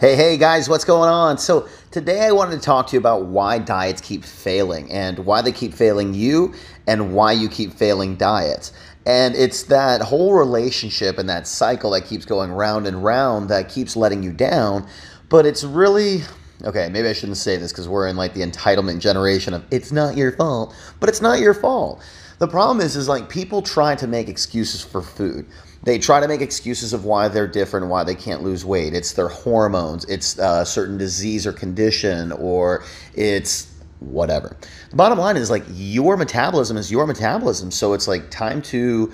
Hey, hey guys, what's going on? So, today I wanted to talk to you about why diets keep failing and why they keep failing you and why you keep failing diets. And it's that whole relationship and that cycle that keeps going round and round that keeps letting you down. But it's really, okay, maybe I shouldn't say this because we're in like the entitlement generation of it's not your fault, but it's not your fault. The problem is, is like people try to make excuses for food. They try to make excuses of why they're different, why they can't lose weight. It's their hormones, it's uh, a certain disease or condition, or it's whatever. The bottom line is like your metabolism is your metabolism. So it's like time to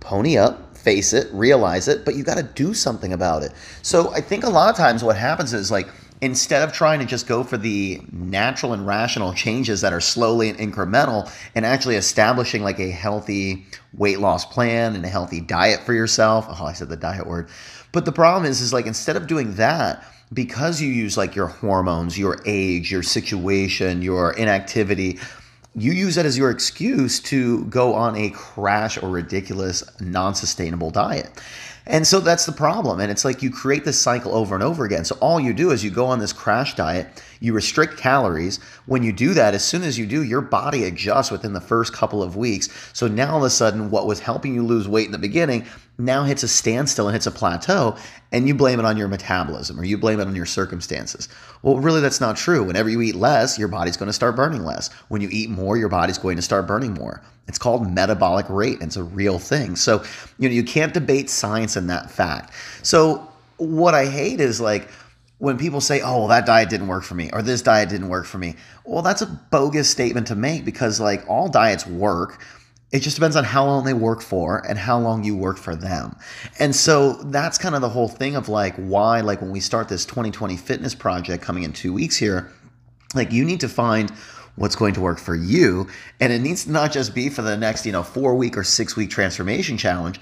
pony up, face it, realize it, but you got to do something about it. So I think a lot of times what happens is like, instead of trying to just go for the natural and rational changes that are slowly and incremental and actually establishing like a healthy weight loss plan and a healthy diet for yourself. Oh i said the diet word. But the problem is is like instead of doing that because you use like your hormones your age your situation your inactivity you use that as your excuse to go on a crash or ridiculous non-sustainable diet and so that's the problem. And it's like you create this cycle over and over again. So all you do is you go on this crash diet, you restrict calories. When you do that, as soon as you do, your body adjusts within the first couple of weeks. So now all of a sudden, what was helping you lose weight in the beginning now hits a standstill and hits a plateau, and you blame it on your metabolism or you blame it on your circumstances. Well, really, that's not true. Whenever you eat less, your body's going to start burning less. When you eat more, your body's going to start burning more. It's called metabolic rate, and it's a real thing. So, you know, you can't debate science in that fact. So, what I hate is like, when people say, oh, well, that diet didn't work for me, or this diet didn't work for me, well, that's a bogus statement to make because, like, all diets work. It just depends on how long they work for and how long you work for them. And so that's kind of the whole thing of like why, like, when we start this 2020 fitness project coming in two weeks here, like, you need to find what's going to work for you. And it needs to not just be for the next, you know, four week or six week transformation challenge,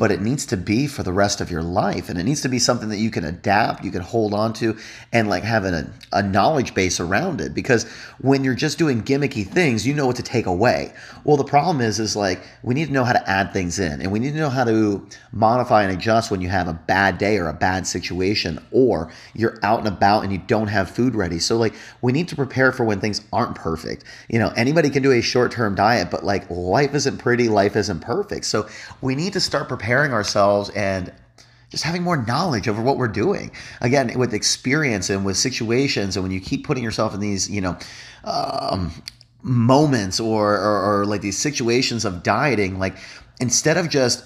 but it needs to be for the rest of your life. And it needs to be something that you can adapt, you can hold on to, and like have a, a knowledge base around it. Because when you're just doing gimmicky things, you know what to take away. Well, the problem is, is like we need to know how to add things in and we need to know how to modify and adjust when you have a bad day or a bad situation, or you're out and about and you don't have food ready. So, like, we need to prepare for when things aren't perfect. You know, anybody can do a short term diet, but like life isn't pretty, life isn't perfect. So, we need to start preparing preparing ourselves and just having more knowledge over what we're doing. Again with experience and with situations and when you keep putting yourself in these you know um, moments or, or, or like these situations of dieting like instead of just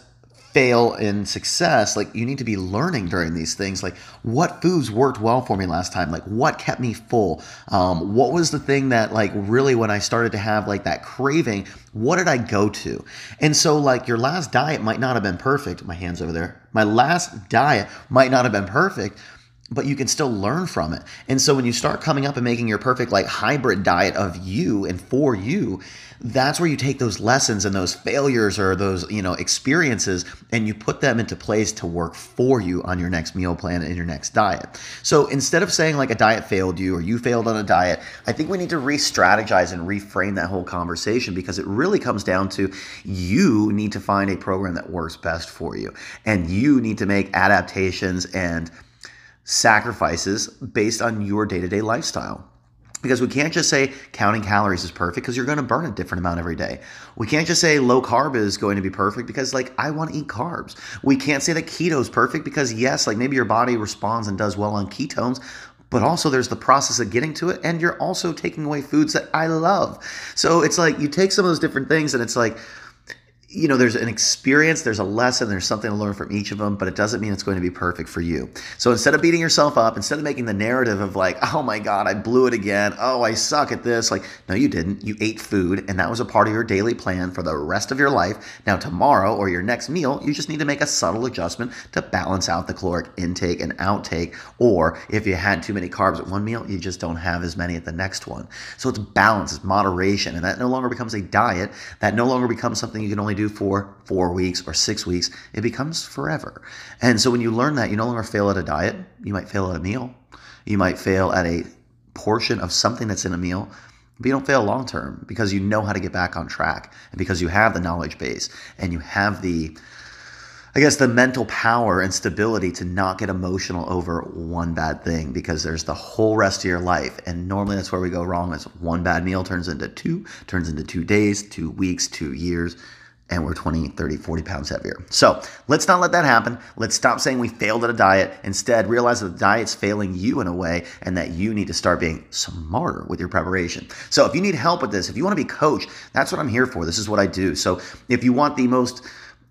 fail in success like you need to be learning during these things. Like what foods worked well for me last time? Like what kept me full? Um, what was the thing that like really when i started to have like that craving what did i go to? And so like your last diet might not have been perfect. My hands over there. My last diet might not have been perfect but you can still learn from it. And so when you start coming up and making your perfect like hybrid diet of you and for you, that's where you take those lessons and those failures or those, you know, experiences and you put them into place to work for you on your next meal plan and your next diet. So instead of saying like a diet failed you or you failed on a diet, I think we need to re-strategize and reframe that whole conversation because it really comes down to you need to find a program that works best for you and you need to make adaptations and sacrifices based on your day to day lifestyle. Because we can't just say counting calories is perfect because you're going to burn a different amount every day. We can't just say low carb is going to be perfect because, like, I want to eat carbs. We can't say that keto is perfect because, yes, like maybe your body responds and does well on ketones, but also there's the process of getting to it and you're also taking away foods that I love. So it's like you take some of those different things and it's like, you know, there's an experience, there's a lesson, there's something to learn from each of them, but it doesn't mean it's going to be perfect for you. So instead of beating yourself up, instead of making the narrative of like, oh my God, I blew it again. Oh, I suck at this. Like, no, you didn't. You ate food and that was a part of your daily plan for the rest of your life. Now, tomorrow or your next meal, you just need to make a subtle adjustment to balance out the caloric intake and outtake. Or if you had too many carbs at one meal, you just don't have as many at the next one. So it's balance, it's moderation. And that no longer becomes a diet. That no longer becomes something you can only do for four weeks or six weeks, it becomes forever. And so when you learn that, you no longer fail at a diet, you might fail at a meal, you might fail at a portion of something that's in a meal, but you don't fail long term because you know how to get back on track and because you have the knowledge base and you have the I guess the mental power and stability to not get emotional over one bad thing because there's the whole rest of your life. And normally that's where we go wrong is one bad meal turns into two, turns into two days, two weeks, two years, and we're 20, 30, 40 pounds heavier. So let's not let that happen. Let's stop saying we failed at a diet. Instead, realize that the diet's failing you in a way and that you need to start being smarter with your preparation. So if you need help with this, if you want to be coached, that's what I'm here for. This is what I do. So if you want the most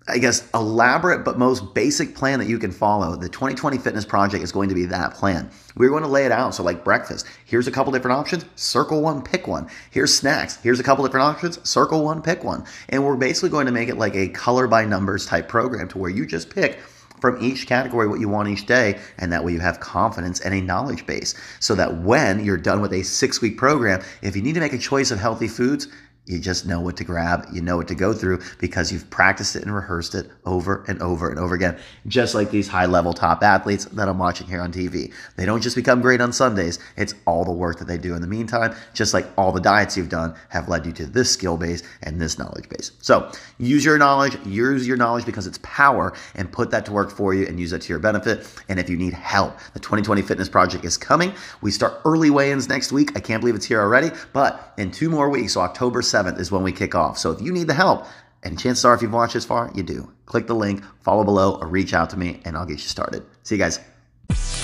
I guess, elaborate but most basic plan that you can follow. The 2020 Fitness Project is going to be that plan. We're going to lay it out. So, like breakfast, here's a couple different options. Circle one, pick one. Here's snacks. Here's a couple different options. Circle one, pick one. And we're basically going to make it like a color by numbers type program to where you just pick from each category what you want each day, and that way you have confidence and a knowledge base. So that when you're done with a six week program, if you need to make a choice of healthy foods, you just know what to grab, you know what to go through because you've practiced it and rehearsed it over and over and over again. Just like these high level top athletes that I'm watching here on TV. They don't just become great on Sundays, it's all the work that they do in the meantime, just like all the diets you've done have led you to this skill base and this knowledge base. So use your knowledge, use your knowledge because it's power, and put that to work for you and use that to your benefit. And if you need help, the 2020 Fitness Project is coming. We start early weigh ins next week. I can't believe it's here already, but in two more weeks, so October 7th is when we kick off. So if you need the help, and chances are if you've watched this far, you do. Click the link, follow below, or reach out to me, and I'll get you started. See you guys.